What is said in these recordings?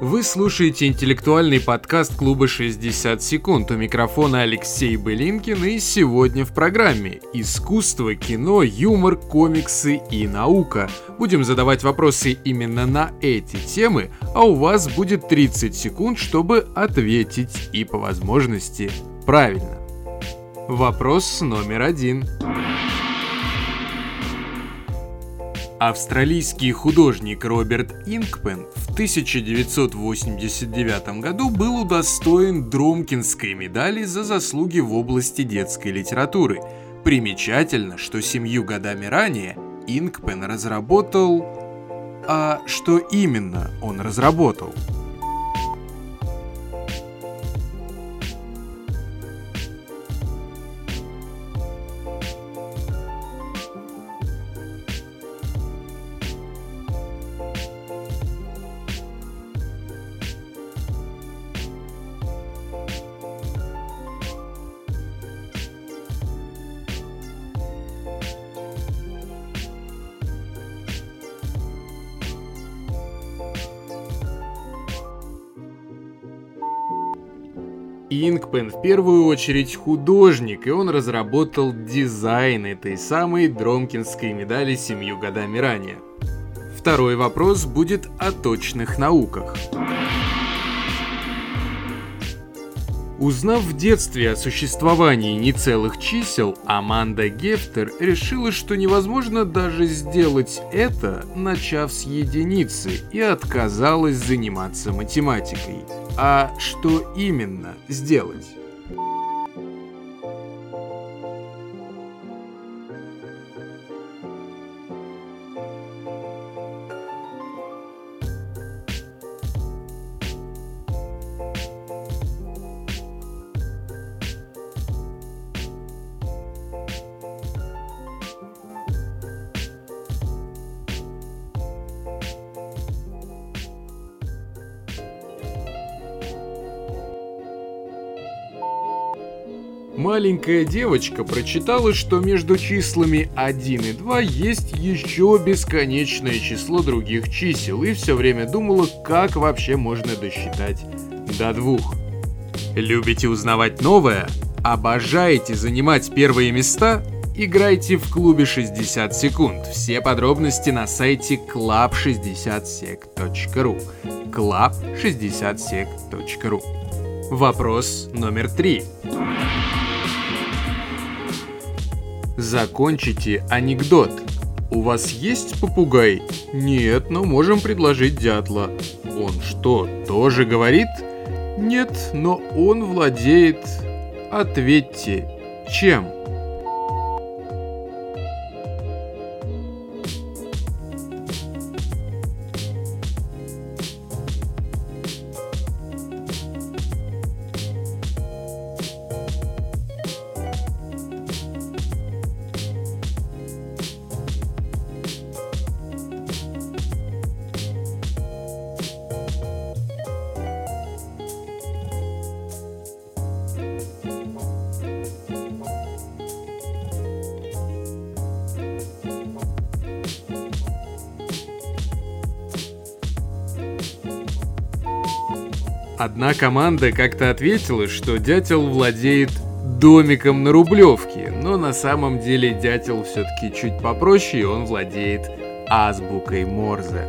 Вы слушаете интеллектуальный подкаст клуба 60 секунд. У микрофона Алексей Былинкин и сегодня в программе «Искусство, кино, юмор, комиксы и наука». Будем задавать вопросы именно на эти темы, а у вас будет 30 секунд, чтобы ответить и по возможности правильно. Вопрос номер один. Австралийский художник Роберт Инкпен в 1989 году был удостоен Дромкинской медали за заслуги в области детской литературы. Примечательно, что семью годами ранее Инкпен разработал... А что именно он разработал? Инкпен в первую очередь художник, и он разработал дизайн этой самой Дромкинской медали семью годами ранее. Второй вопрос будет о точных науках. Узнав в детстве о существовании нецелых чисел, Аманда Гефтер решила, что невозможно даже сделать это, начав с единицы, и отказалась заниматься математикой. А что именно сделать? Маленькая девочка прочитала, что между числами 1 и 2 есть еще бесконечное число других чисел и все время думала, как вообще можно досчитать до двух. Любите узнавать новое? Обожаете занимать первые места? Играйте в клубе 60 секунд. Все подробности на сайте club60sec.ru club60sec.ru Вопрос номер три. Закончите анекдот. У вас есть попугай? Нет, но можем предложить дятла. Он что, тоже говорит? Нет, но он владеет... Ответьте, чем? Одна команда как-то ответила, что дятел владеет домиком на Рублевке, но на самом деле дятел все-таки чуть попроще, и он владеет азбукой Морзе.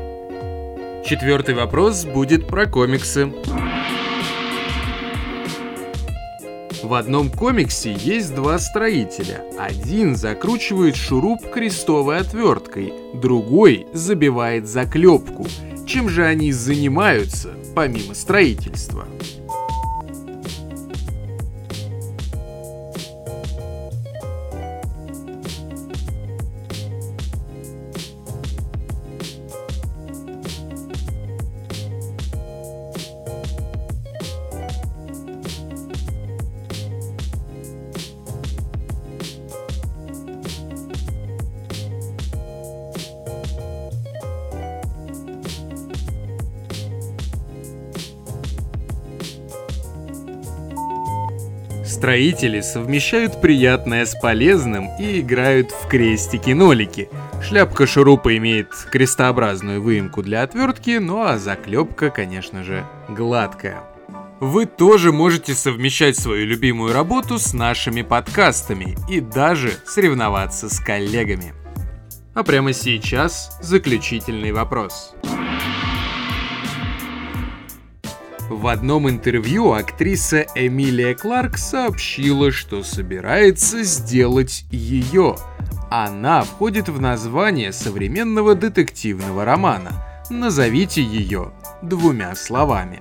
Четвертый вопрос будет про комиксы. В одном комиксе есть два строителя. Один закручивает шуруп крестовой отверткой, другой забивает заклепку. Чем же они занимаются? помимо строительства. Строители совмещают приятное с полезным и играют в крестики-нолики. Шляпка шурупа имеет крестообразную выемку для отвертки, ну а заклепка, конечно же, гладкая. Вы тоже можете совмещать свою любимую работу с нашими подкастами и даже соревноваться с коллегами. А прямо сейчас заключительный вопрос. В одном интервью актриса Эмилия Кларк сообщила, что собирается сделать ее. Она входит в название современного детективного романа. Назовите ее двумя словами.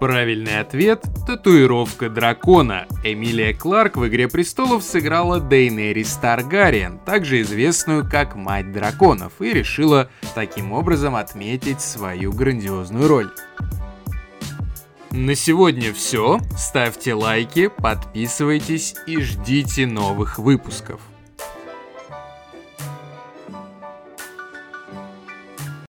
Правильный ответ – татуировка дракона. Эмилия Кларк в «Игре престолов» сыграла Дейнерис Таргариен, также известную как Мать драконов, и решила таким образом отметить свою грандиозную роль. На сегодня все. Ставьте лайки, подписывайтесь и ждите новых выпусков.